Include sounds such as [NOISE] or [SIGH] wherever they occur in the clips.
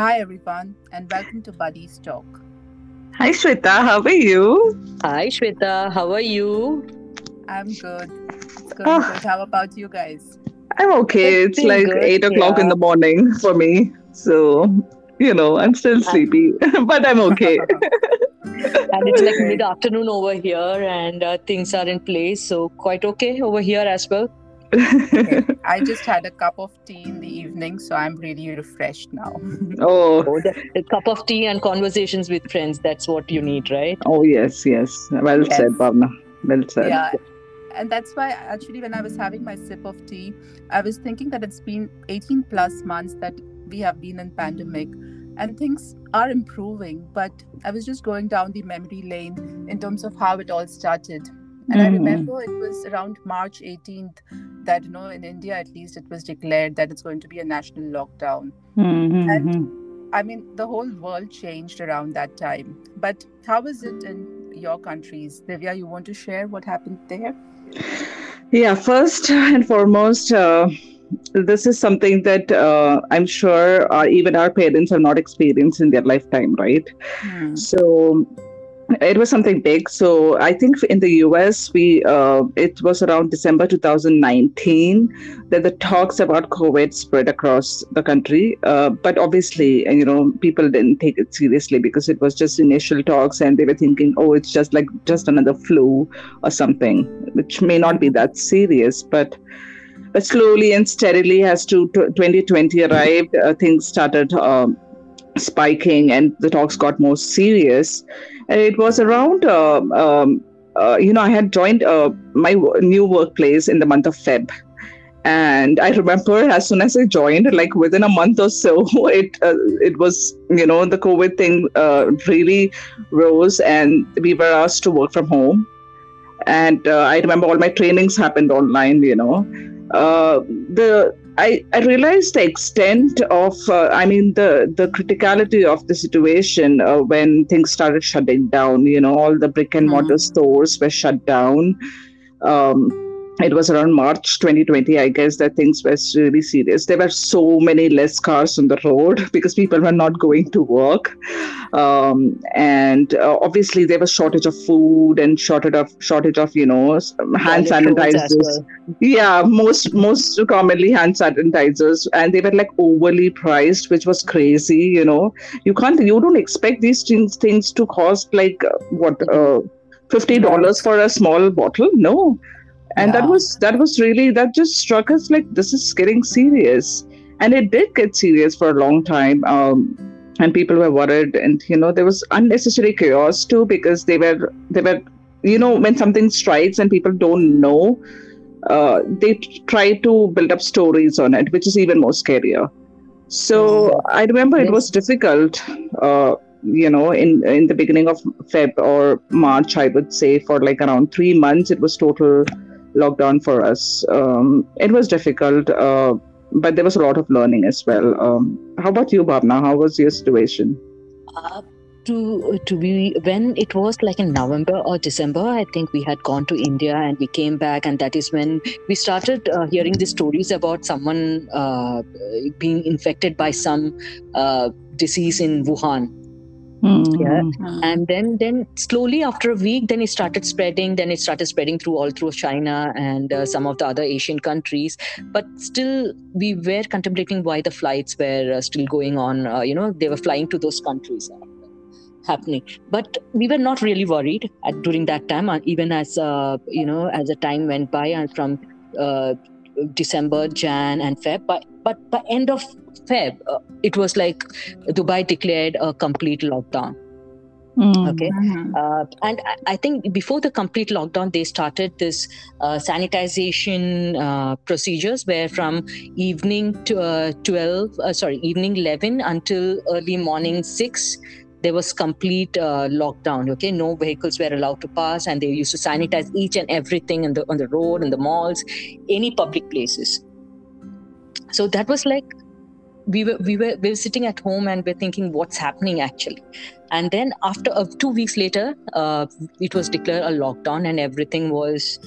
Hi, everyone, and welcome to Buddies Talk. Hi, Shweta. How are you? Hi, Shweta. How are you? I'm good. It's going Oh. good. How about you guys? I'm okay. It's It's like good, 8 o'clock in the morning for me. So, you know, I'm still sleepy, [LAUGHS] but I'm okay. [LAUGHS] And it's like mid afternoon over here, and uh, things are in place. So, quite okay over here as well. Okay. [LAUGHS] I just had a cup of tea in the evening, so I'm really refreshed now. [LAUGHS] oh, Oh, the, the cup of tea and conversations with friends that's what you need, right? oh, yes, yes. Well Yes. said, Bhavna. Well said. yeah. And that's why, actually, when I was having my sip of tea, I was thinking that it's been 18 plus months that we have been in pandemic and things are improving. But I was just going down the memory lane in terms of how it all started. And I Mhm. remember it was around March 18th that, you know, in India at least, it was declared that it's going to be a national lockdown. Mhm, And- mhm. I mean, the whole world changed around that time. But how is it in your countries? Divya, you want to share what happened there? Yeah, first and foremost, uh, this is something that uh, I'm sure uh, even our parents have not experienced in their lifetime, right? Hmm. So it was something big. So I think in the US, we uh, it was around December 2019 that the talks about COVID spread across the country. Uh, but obviously, you know, people didn't take it seriously because it was just initial talks, and they were thinking, oh, it's just like just another flu or something, which may not be that serious, but. But slowly and steadily, as to 2020 arrived, uh, things started um, spiking, and the talks got more serious. It was around, uh, um, uh, you know, I had joined uh, my new workplace in the month of Feb. And I remember as soon as I joined, like within a month or so, [LAUGHS] it uh, it was you know the COVID thing uh, really rose, and we were asked to work from home. And uh, I remember all my trainings happened online. You know, uh, the I, I realized the extent of uh, I mean the the criticality of the situation uh, when things started shutting down. You know, all the brick and mortar stores were shut down. Um, it was around March 2020, I guess, that things were really serious. There were so many less cars on the road [LAUGHS] because people were not going to work, um, and uh, obviously there was shortage of food and shortage of shortage of you know hand Toilet rolls as sanitizers. well. yeah most most commonly hand sanitizers. And they were like overly priced which was crazy you know. You can't you don't expect these things things to cost like uh, what uh, $50 for a small bottle? No and that was that was really that just struck us like this is getting serious. And it did get serious for a long time um, and people were worried. And you know there was unnecessary chaos too because they were they were you know when something strikes and people don't know uh, they try to build up stories on it, which is even more scarier. So I remember it was difficult, uh, you know, in in the beginning of Feb or March, I would say for like around three months, it was total lockdown for us. Um, it was difficult, uh, but there was a lot of learning as well. Um, how about you, Bhavna? How was your situation? Uh, to to be when it was like in November or December, I think we had gone to India and we came back, and that is when we started uh, hearing the stories about someone uh, being infected by some uh, disease in Wuhan. Yeah. Hmm. and then then slowly after a week then it started spreading then it started spreading through all through china and uh, some of the other asian countries but still we were contemplating why the flights were uh, still going on uh, you know they were flying to those countries uh, happening but we were not really worried at, during that time uh, even as uh, you know as the time went by and from uh, december jan and feb but but by end of feb uh, it was like dubai declared a complete lockdown okay Mhm. uh, and I- I think before the complete lockdown, they started this uh, sanitization uh, procedures where from evening to uh, 12, uh, sorry, evening 11 until early morning 6, there was complete uh, lockdown. Okay, no vehicles were allowed to pass, and they used to sanitize each and everything on the on the road, in the malls, any public places. So that was like we were we were we were sitting at home and we're thinking what's happening actually and then after uh, two weeks later uh, it was declared a lockdown and everything was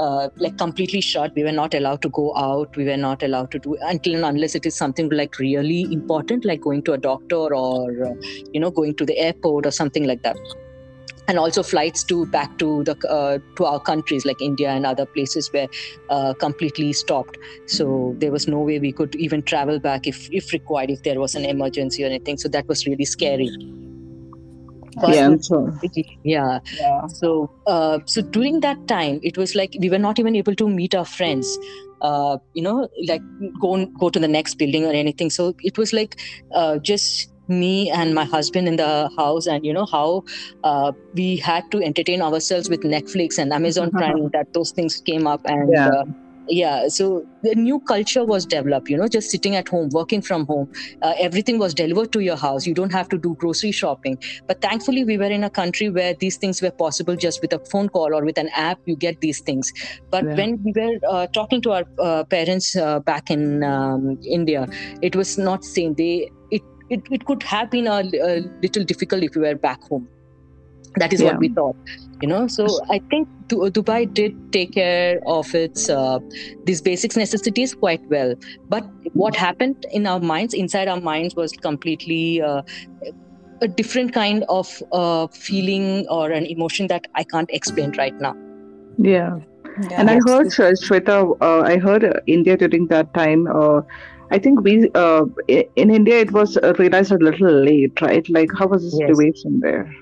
uh, like completely shut. We were not allowed to go out. We were not allowed to do until and unless it is something like really important, like going to a doctor or uh, you know going to the airport or something like that. And also flights to back to the uh, to our countries like India and other places were uh, completely stopped. So there was no way we could even travel back if if required if there was an emergency or anything. So that was really scary. But yeah, so. yeah. yeah. So, uh, so during that time, it was like we were not even able to meet our friends. Uh, you know, like go go to the next building or anything. So it was like uh, just me and my husband in the house and you know how uh, we had to entertain ourselves with netflix and amazon [LAUGHS] prime that those things came up and yeah. uh, yeah so the new culture was developed you know just sitting at home working from home uh, everything was delivered to your house you don't have to do grocery shopping but thankfully we were in a country where these things were possible just with a phone call or with an app you get these things but yeah. when we were uh, talking to our uh, parents uh, back in um, india it was not same they it, it, it could have been a, a little difficult if we were back home. That is yeah. what we thought you know? So i think dubai did take care of its uh, these basic necessities quite well. But what happened in our minds inside our minds was completely uh, a different kind of uh, feeling or an emotion that i can't explain right now. Yeah, yeah. And i heard shweta uh, i heard uh, india during that time uh, I think we in India it was realized a little late, right? Like, how was the yes. situation there?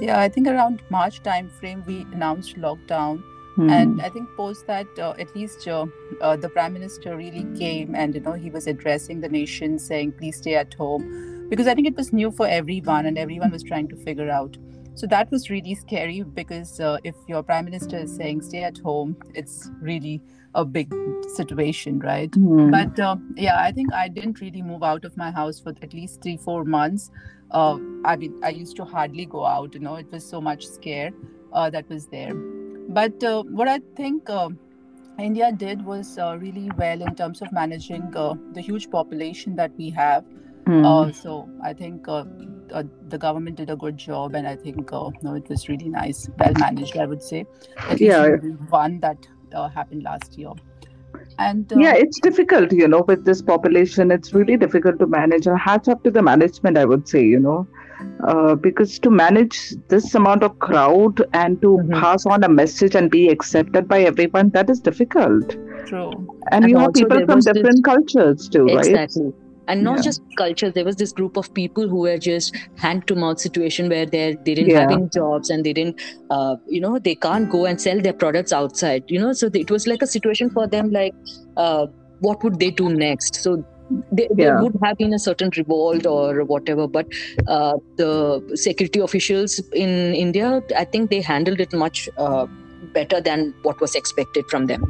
Yeah, I think around March time frame we announced lockdown. Mm. And I think post that, uh, at least uh, uh, the prime minister really came and you know he was addressing the nation, saying please stay at home, because I think it was new for everyone and everyone was trying to figure out. So that was really scary because uh, if your prime minister is saying stay at home, it's really a big situation, right? Mm. But uh, yeah, I think I didn't really move out of my house for at least three, four months uh, I mean, I used to hardly go out. You know, it was so much scare uh, that was there. But uh, what I think uh, India did was uh, really well in terms of managing uh, the huge population that we have. Mm. so I think the government did a good job, and I think no, it was really nice, well managed. I would say. At yeah. One that happened last year. And uh, yeah it's difficult you know with this population it's really difficult to manage and hats up to the management i would say you know. Uh, because to manage this amount of crowd and to mm-hmm. pass on a message and be accepted by everyone that is difficult. True. And, and you have people from different cultures too exactly. right? Exactly and not yeah. just culture there was this group of people who were just hand to mouth situation where they they didn't yeah. have any jobs and they didn't uh, you know they can't go and sell their products outside you know so it was like a situation for them like uh, what would they do next so they, yeah. there would have been a certain revolt or whatever but uh, the security officials in india i think they handled it much uh, better than what was expected from them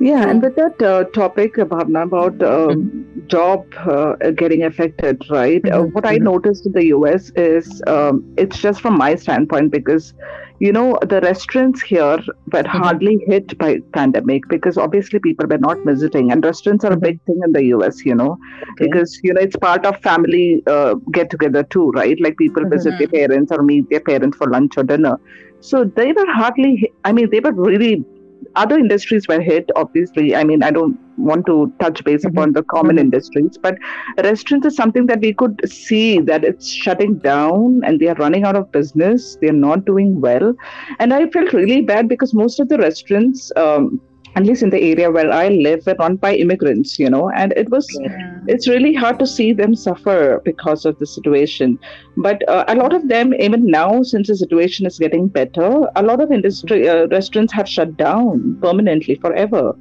yeah, and with that uh, topic, Bhavna, about um, mm-hmm. job uh, getting affected, right? Mm-hmm. Uh, what I mm-hmm. noticed in the US is um, it's just from my standpoint because, you know, the restaurants here were mm-hmm. hardly hit by pandemic because obviously people were not visiting, and restaurants are a big thing in the US, you know, okay. because you know it's part of family uh, get together too, right? Like people visit their mm-hmm. parents or meet their parents for lunch or dinner. So they were hardly. I mean, they were really other industries were hit obviously i mean i don't want to touch base mm-hmm. upon the common mm-hmm. industries but restaurants is something that we could see that it's shutting down and they are running out of business they're not doing well and i felt really bad because most of the restaurants um, at least in the area where I live, were run by immigrants, you know, and it was, yeah. it's really hard to see them suffer because of the situation. But uh, a lot of them, even now, since the situation is getting better, a lot of industry uh, restaurants have shut down permanently forever,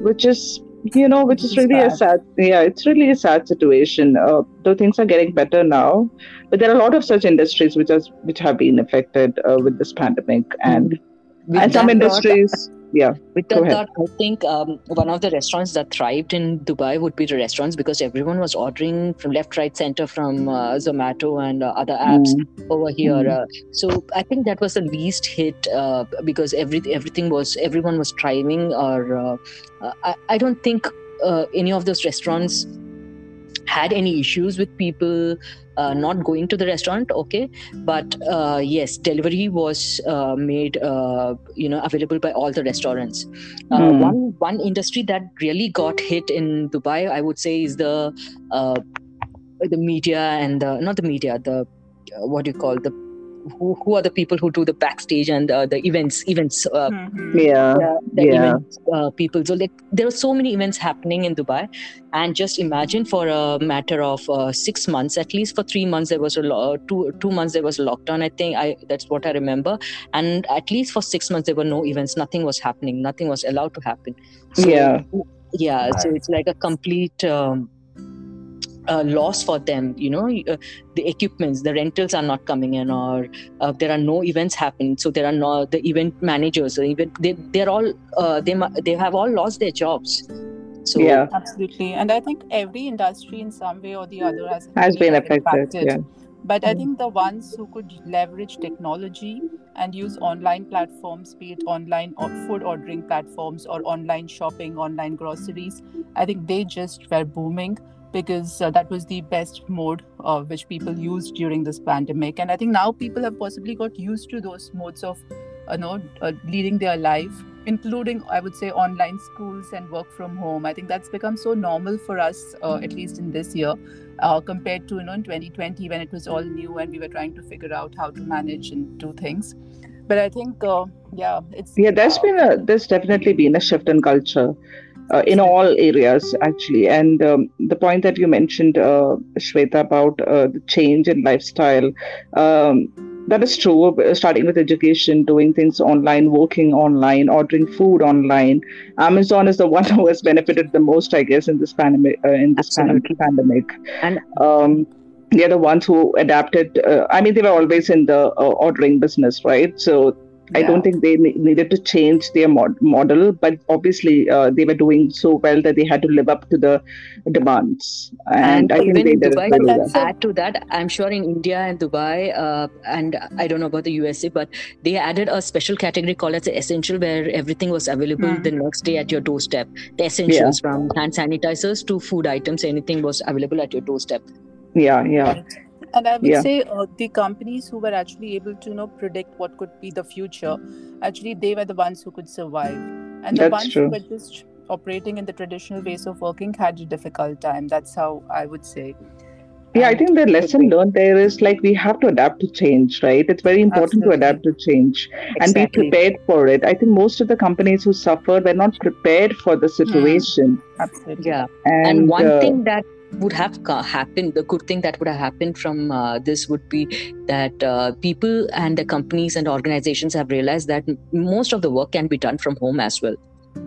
which is, you know, which is really a sad, yeah, it's really a sad situation. Uh, though things are getting better now, but there are a lot of such industries which has which have been affected uh, with this pandemic, and mm-hmm. and some industries yeah with that i think um, one of the restaurants that thrived in dubai would be the restaurants because everyone was ordering from left right center from uh, zomato and uh, other apps mm. over here mm. uh, so i think that was the least hit uh, because every, everything was everyone was thriving or uh, I, I don't think uh, any of those restaurants had any issues with people uh, not going to the restaurant okay but uh, yes delivery was uh, made uh, you know available by all the restaurants Mm. one one industry that really got hit in dubai i would say is the uh, the media and the, not the media the what do you call the who, who are the people who do the backstage and uh, the events events uh, Mhm. Yeah. the Yeah. event uh, people. So like there are so many events happening in Dubai, and just imagine for a matter of uh, six months, at least for three months, there was a lo- two two months there was a lockdown. I think I that's what I remember, and at least for six months there were no events. Nothing was happening. Nothing was allowed to happen. So, Yeah. yeah. So it's like a complete. Um, uh, loss for them you know uh, the equipments the rentals are not coming in or uh, there are no events happening so there are no the event managers or even they they're all uh, they they have all lost their jobs so Yeah. Absolutely. And I think every industry in some way or the other has, Has been affected. impacted. Yeah. But I Mm. think the ones who could leverage technology and use online platforms, be it online or food ordering platforms or online shopping, online groceries, I think they just were booming because uh, that was the best mode uh, which people used during this pandemic. And I think now people have possibly got used to those modes of, you know, uh, leading their life, including I would say online schools and work from home. I think that's become so normal for us, uh, at least in this year uh, compared to you know in 2020 when it was all new and we were trying to figure out how to manage and do things but i think uh, yeah it's Yeah, there's been a there's definitely been a shift in culture uh, in all areas actually. And um, the point that you mentioned, uh, Shweta, about uh, the change in lifestyle, um, that is true. uh, Starting with education, doing things online, working online, ordering food online. Amazon is the [LAUGHS] one who has benefited the most, I guess, in this pandemic. Uh, in this Absolutely. pandemic, And- um, they're the ones who adapted. Uh, I mean, they were always in the uh, ordering business, right? So I don't think they ne- needed to change their mod- model, but obviously uh, they were doing so well that they had to live up to the demands, and, and I think even they in did Dubai, it really well. add to that, I'm sure in India and Dubai, uh, and I don't know about the USA, but they added a special category called as the essential, where everything was available Hmm. the next day at your doorstep. The essentials from hand sanitizers to food items, anything was available at your doorstep. Yeah, yeah, Right. And I would Yeah. say uh, the companies who were actually able to you know predict what could be the future, actually they were the ones who could survive, and the That's ones true. who were just operating in the traditional ways of working had a difficult time. That's how I would say. yeah. I think the lesson learned there is like we have to adapt to change, right? It's very important Absolutely. to adapt to change and be prepared for it. I think most of the companies who suffered were not prepared for the situation, Absolutely. Yeah. and, and one uh, thing that would have happened the good thing that would have happened from uh, this would be that uh, people and the companies and organizations have realized that most of the work can be done from home as well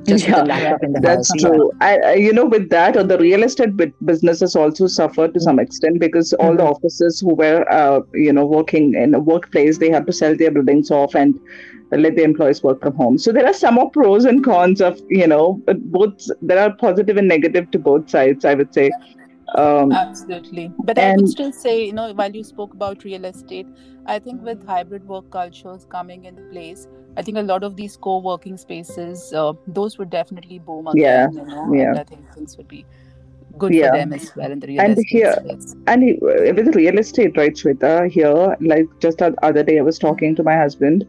Yeah, the the That's house true. I, I, you know, with that, uh, the real estate businesses also suffered to some extent because all the Mhm. offices who were, uh, you know, working in a workplace, they had to sell their buildings off and let the employees work from home. So there are some more pros and cons of, you know, both. There are positive and negative to both sides. I would say. Um, Absolutely. But I would still say, you know, while you spoke about real estate, I think with hybrid work cultures coming in place, I think a lot of these co working spaces, uh, those would definitely boom Yeah, again, you know, yeah. and I think things would be good Yeah. for them as well in the real And estate here- space. and with real estate, right, Shweta? Here, like just the other day, I was talking to my husband.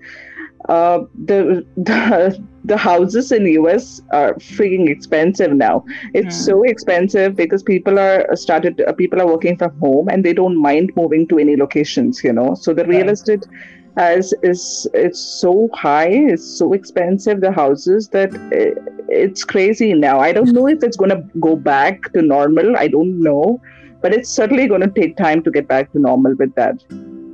Uh, the the the houses in US are freaking expensive now. It's Hmm. so expensive because people are started uh, people are working from home and they don't mind moving to any locations. You know, so the real Right. estate has is it's so high, it's so expensive. The houses that uh, it's crazy now. I don't know if it's going to go back to normal. I don't know but it's certainly going to take time to get back to normal with that.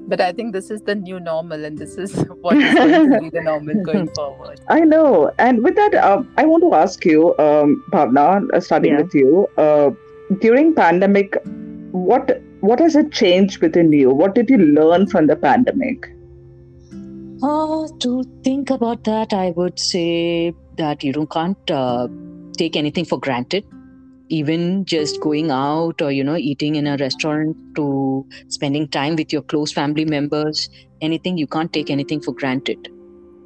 But I think this is the new normal, and this is [LAUGHS] what is going to be the normal going [LAUGHS] forward. I know. And with that, uh, I want to ask you, um, Bhavna, uh, starting Yeah. with you, uh, during pandemic, what what has it changed within you? What did you learn from the pandemic? Uh, to think about that, I would say that you don't can't uh, take anything for granted. Even just going out or you know eating in a restaurant to spending time with your close family members, anything you can't take anything for granted.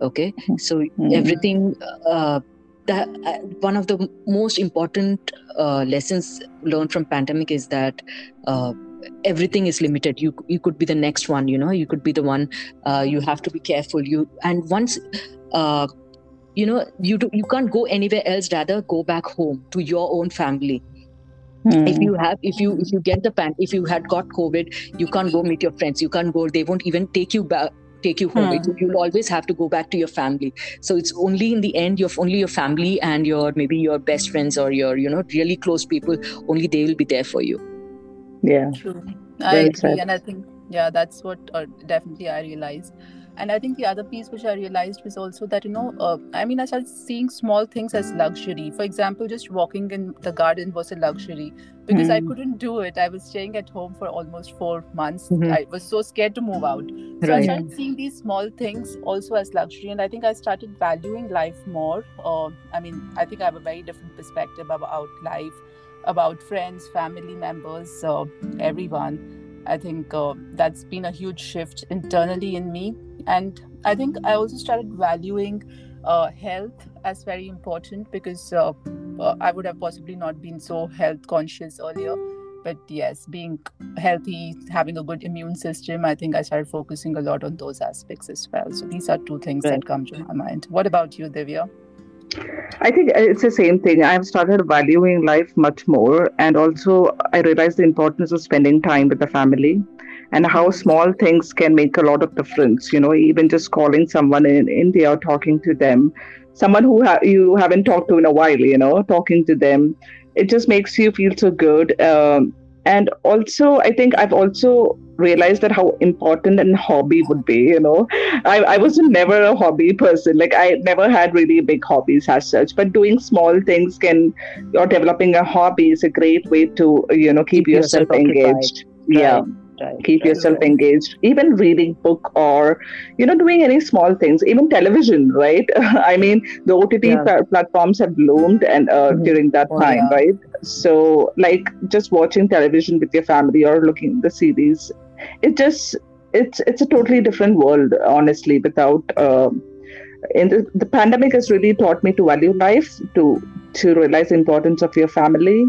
Okay, so Mhm. everything uh, that uh, one of the most important uh, lessons learned from pandemic is that uh, everything is limited you you could be the next one you know you could be the one uh, you have to be careful you and once uh, you know you do, you can't go anywhere else rather go back home to your own family if Hmm. you have if you if you get the pan if you had got covid you can't go meet your friends you can't go they won't even take you back take you home. It- you'll always have to go back to your family so it's only in the end you're only your family and your maybe your best friends or your you know really close people only they will be there for you Yeah. True. I agree. said. And I think, yeah, that's what uh, definitely I realized. And I think the other piece which I realized was also that, you know, uh, I mean, I started seeing small things as luxury. For example, just walking in the garden was a luxury because I Hmm. couldn't do it. I was staying at home for almost four months. Mhm. I was so scared to move out. So I started seeing these small things also as luxury. And I think I started valuing life more. Uh, I mean, I think I have a very different perspective about life about friends, family members, uh, everyone. I think uh, that's been a huge shift internally in me. And I think I also started valuing uh, health as very important because uh, uh, I would have possibly not been so health conscious earlier. But yes, being healthy, having a good immune system, I think I started focusing a lot on those aspects as well. So these are two things Right. that come to my mind. What about you, Divya? I think it's the same thing. I've started valuing life much more, and also I realized the importance of spending time with the family, and how small things can make a lot of difference. You know, even just calling someone in India or talking to them, someone who ha- you haven't talked to in a while. You know, talking to them, it just makes you feel so good. Um, and also, I think I've also realized that how important an hobby would be. You know, I, I was never a hobby person. Like I never had really big hobbies as such. But doing small things can, or developing a hobby is a great way to you know keep, Keep yourself yourself, engaged. Yeah, right keep right. yourself engaged. Even reading book or you know doing any small things. Even television, right? [LAUGHS] I mean, the OTT Yeah. pla- platforms have bloomed and uh, Mhm. during that Oh, time, yeah. right? So like just watching television with your family or looking the series, it just it's it's a totally different world honestly without um, in the, the pandemic has really taught me to value life to to realize the importance of your family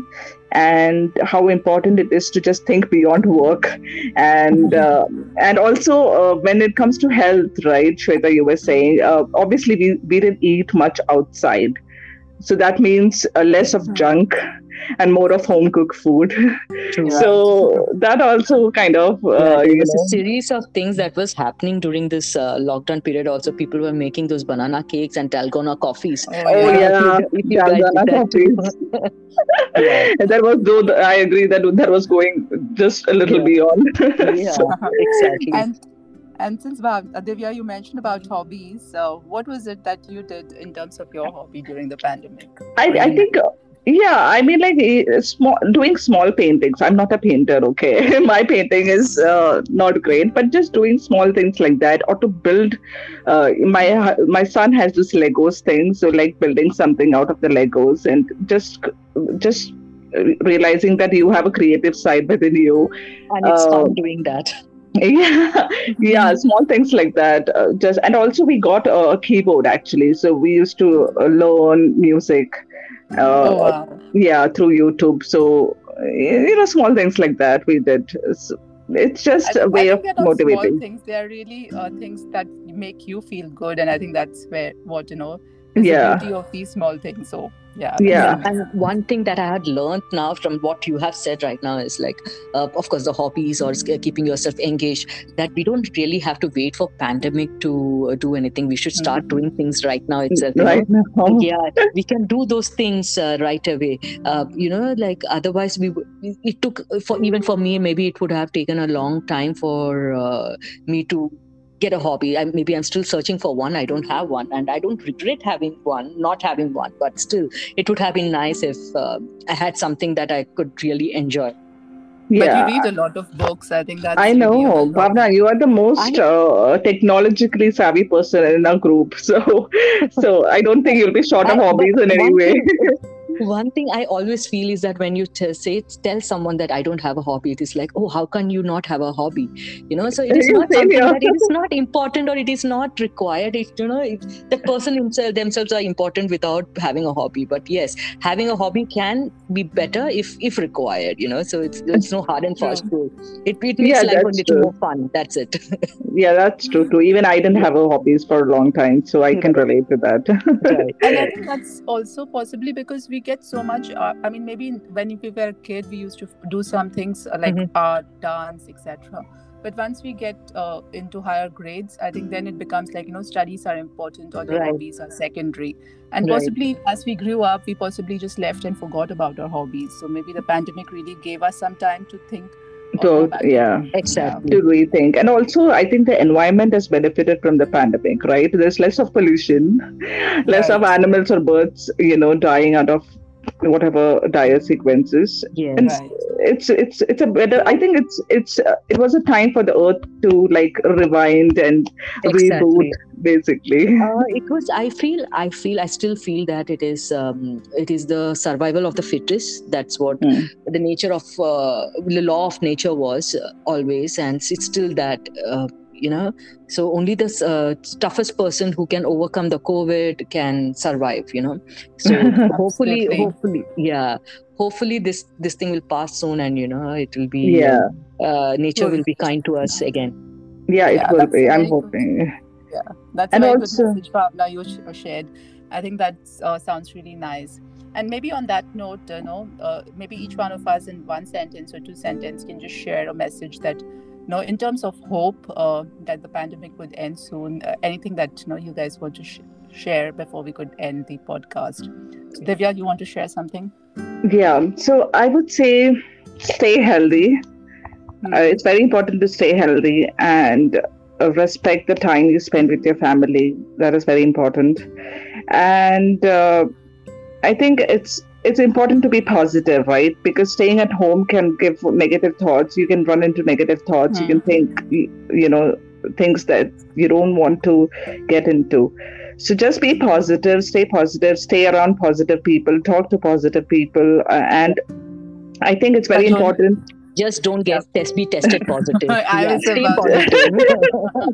and how important it is to just think beyond work. And uh, and also uh, when it comes to health right Shweta you were saying uh, obviously we, we didn't eat much outside. So that means uh, less of Mhm. junk and more of home cooked food True. [LAUGHS] so that also kind of uh, Yeah, there you was know, a series of things that was happening during this uh, lockdown period. Also, people were making those banana cakes and dalgona coffees. Oh Yeah, yeah, if you- if you guys did Dalgona coffees. [LAUGHS] Yeah. [LAUGHS] That was though th- I agree that that was going just a little Yeah. beyond. Yeah, So, exactly. And and since Bhav, Divya, you mentioned about hobbies. So, what was it that you did in terms of your hobby during the pandemic? I, I think uh, yeah I mean like eh, small doing small paintings. I'm not a painter, okay. [LAUGHS] My painting is uh, not great, but just doing small things like that or to build. Uh, my my son has this Legos thing, so like building something out of the Legos and just just realizing that you have a creative side within you and it's uh, fun doing that. [LAUGHS] yeah yeah small things like that uh, just and also we got a keyboard actually so we used to uh, learn music oh wow! yeah through youtube so uh, you know small things like that we did so it's just I, a way of they're not small motivating things. They are really uh, things that make you feel good, and I think that's where what you know is Yeah. the beauty of these small things. So yeah, Yeah. that's. And one thing that I had learned now from what you have said right now is like, uh, of course, the hobbies or sk- keeping yourself engaged. That we don't really have to wait for pandemic to uh, do anything. We should start Mhm. doing things right now itself. you know? right now yeah we can do those things uh, right away uh, you know like otherwise we would- it took for even for me maybe it would have taken a long time for uh, me to get a hobby I, maybe i'm still searching for one i don't have one and i don't regret having one not having one but still it would have been nice if uh, i had something that i could really enjoy But yeah you read a lot of books. I think that's I know, a. Bhavna, you are the most I- uh, technologically savvy person in our group. [LAUGHS] So, so I don't think you'll be short of I- hobbies in any one way. [LAUGHS] thing- one thing I always feel is that when you t- say tell someone that I don't have a hobby, it is like, oh, how can you not have a hobby? You know, so it is not something that it is [LAUGHS] not important or it is not required. It, you know, it, the person himself themselves are important without having a hobby. But yes, having a hobby can be better if if required. You know, so it's it's no hard and fast rule. It it makes Yeah, life a little true. more fun. That's it. [LAUGHS] Yeah, that's true too. Even I didn't have a hobbies for a long time, so I can relate to that. [LAUGHS] right. and I think that's also possibly because we get so much. Uh, I mean, maybe when we were a kid, we used to do some things uh, like Mhm. art, dance, etc. But once we get uh, into higher grades, I think then it becomes like you know studies are important or the Right. hobbies are secondary. And Right. possibly as we grew up, we possibly just left and forgot about our hobbies. So maybe the pandemic really gave us some time to think. so yeah. Exactly. to rethink. And also, I think the environment has benefited from the pandemic, right? There's less of pollution, less of animals or birds, you know, dying out of whatever dire sequences. Yes. And Right. it's it's it's a better. I think it's it's uh, it was a time for the earth to like rewind and Exactly. reboot, basically. Uh, it was. I feel. I feel. I still feel that it is. Um, it is the survival of the fittest. That's what Hmm. the nature of uh, the law of nature was uh, always, and it's still that. You know, so only the uh, toughest person who can overcome the COVID can survive. You know, so [LAUGHS] hopefully, Absolutely. hopefully, yeah, hopefully this this thing will pass soon, and you know, it will be. Yeah. Uh, nature Good. will be kind to us again. Yeah, it Yeah, will be. i'm very good- hoping. That's And a very also- good message, Bhavna, you uh, shared. I think that uh, sounds really nice. And maybe on that note, you know, uh, maybe each one of us in one sentence or two sentences can just share a message that, you know, in terms of hope uh, that the pandemic would end soon. Uh, anything that you know you guys want to sh- share before we could end the podcast. So, Divya, you want to share something? Yeah. So I would say stay healthy. Hmm. uh, it's very important to stay healthy and uh, respect the time you spend with your family that is very important and uh, i think it's it's important to be positive right? Because staying at home can give negative thoughts. You can run into negative thoughts. You can think you know things that you don't want to get into. So just be positive stay positive stay around positive people talk to positive people uh, and i think it's very important Just don't get test be tested positive. [LAUGHS] I Yeah, was stay about- positive.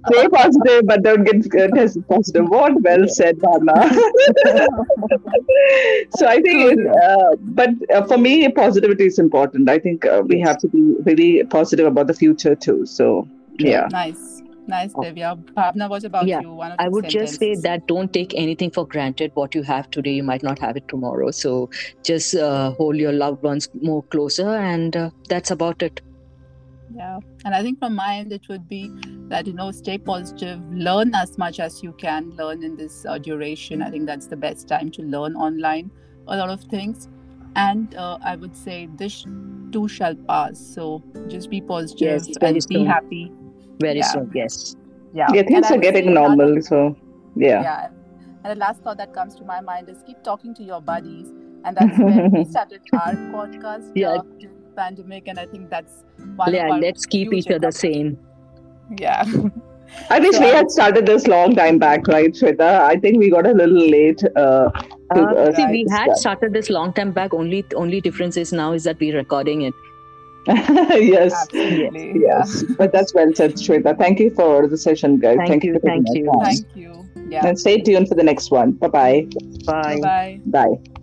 [LAUGHS] Stay positive, but don't get uh, tested positive. What well said, Bhavna. [LAUGHS] so I think, uh, but uh, for me, positivity is important. I think uh, we have to be really positive about the future too. So yeah, Nice, nice, Divya. Bhavna, what about Yeah, you? One I would just say that don't take anything for granted. What you have today, you might not have it tomorrow. So just uh, hold your loved ones more closer, and uh, that's about it. Yeah. And I think from my end, it would be that, you know, stay positive, learn as much as you can learn in this uh, duration. I think that's the best time to learn online a lot of things. And uh, I would say this too shall pass. So just be positive Yes, and be soon. happy. Very Yeah. soon, yes. Yeah. yeah, things I are would say getting another- normal. So yeah, Yeah. And the last thought that comes to my mind is keep talking to your buddies. And that's when we [LAUGHS] started our podcast Yeah. uh, during the pandemic. And I think that's one Yeah, of our let's keep each other accomplishments. sane. Yeah. [LAUGHS] I wish So we had started this long time back, right, Shweta? I think we got a little late. Uh, to, Uh, uh, see, we start. had started this long time back. Only only difference is now is that we're recording it. [LAUGHS] yes. Absolutely. Yes, but that's well said, Shweta. Thank you for the session, guys. Thank you, for thank you. Thank you. Yeah. And stay tuned for the next one. Bye-bye. Bye. Bye. Bye.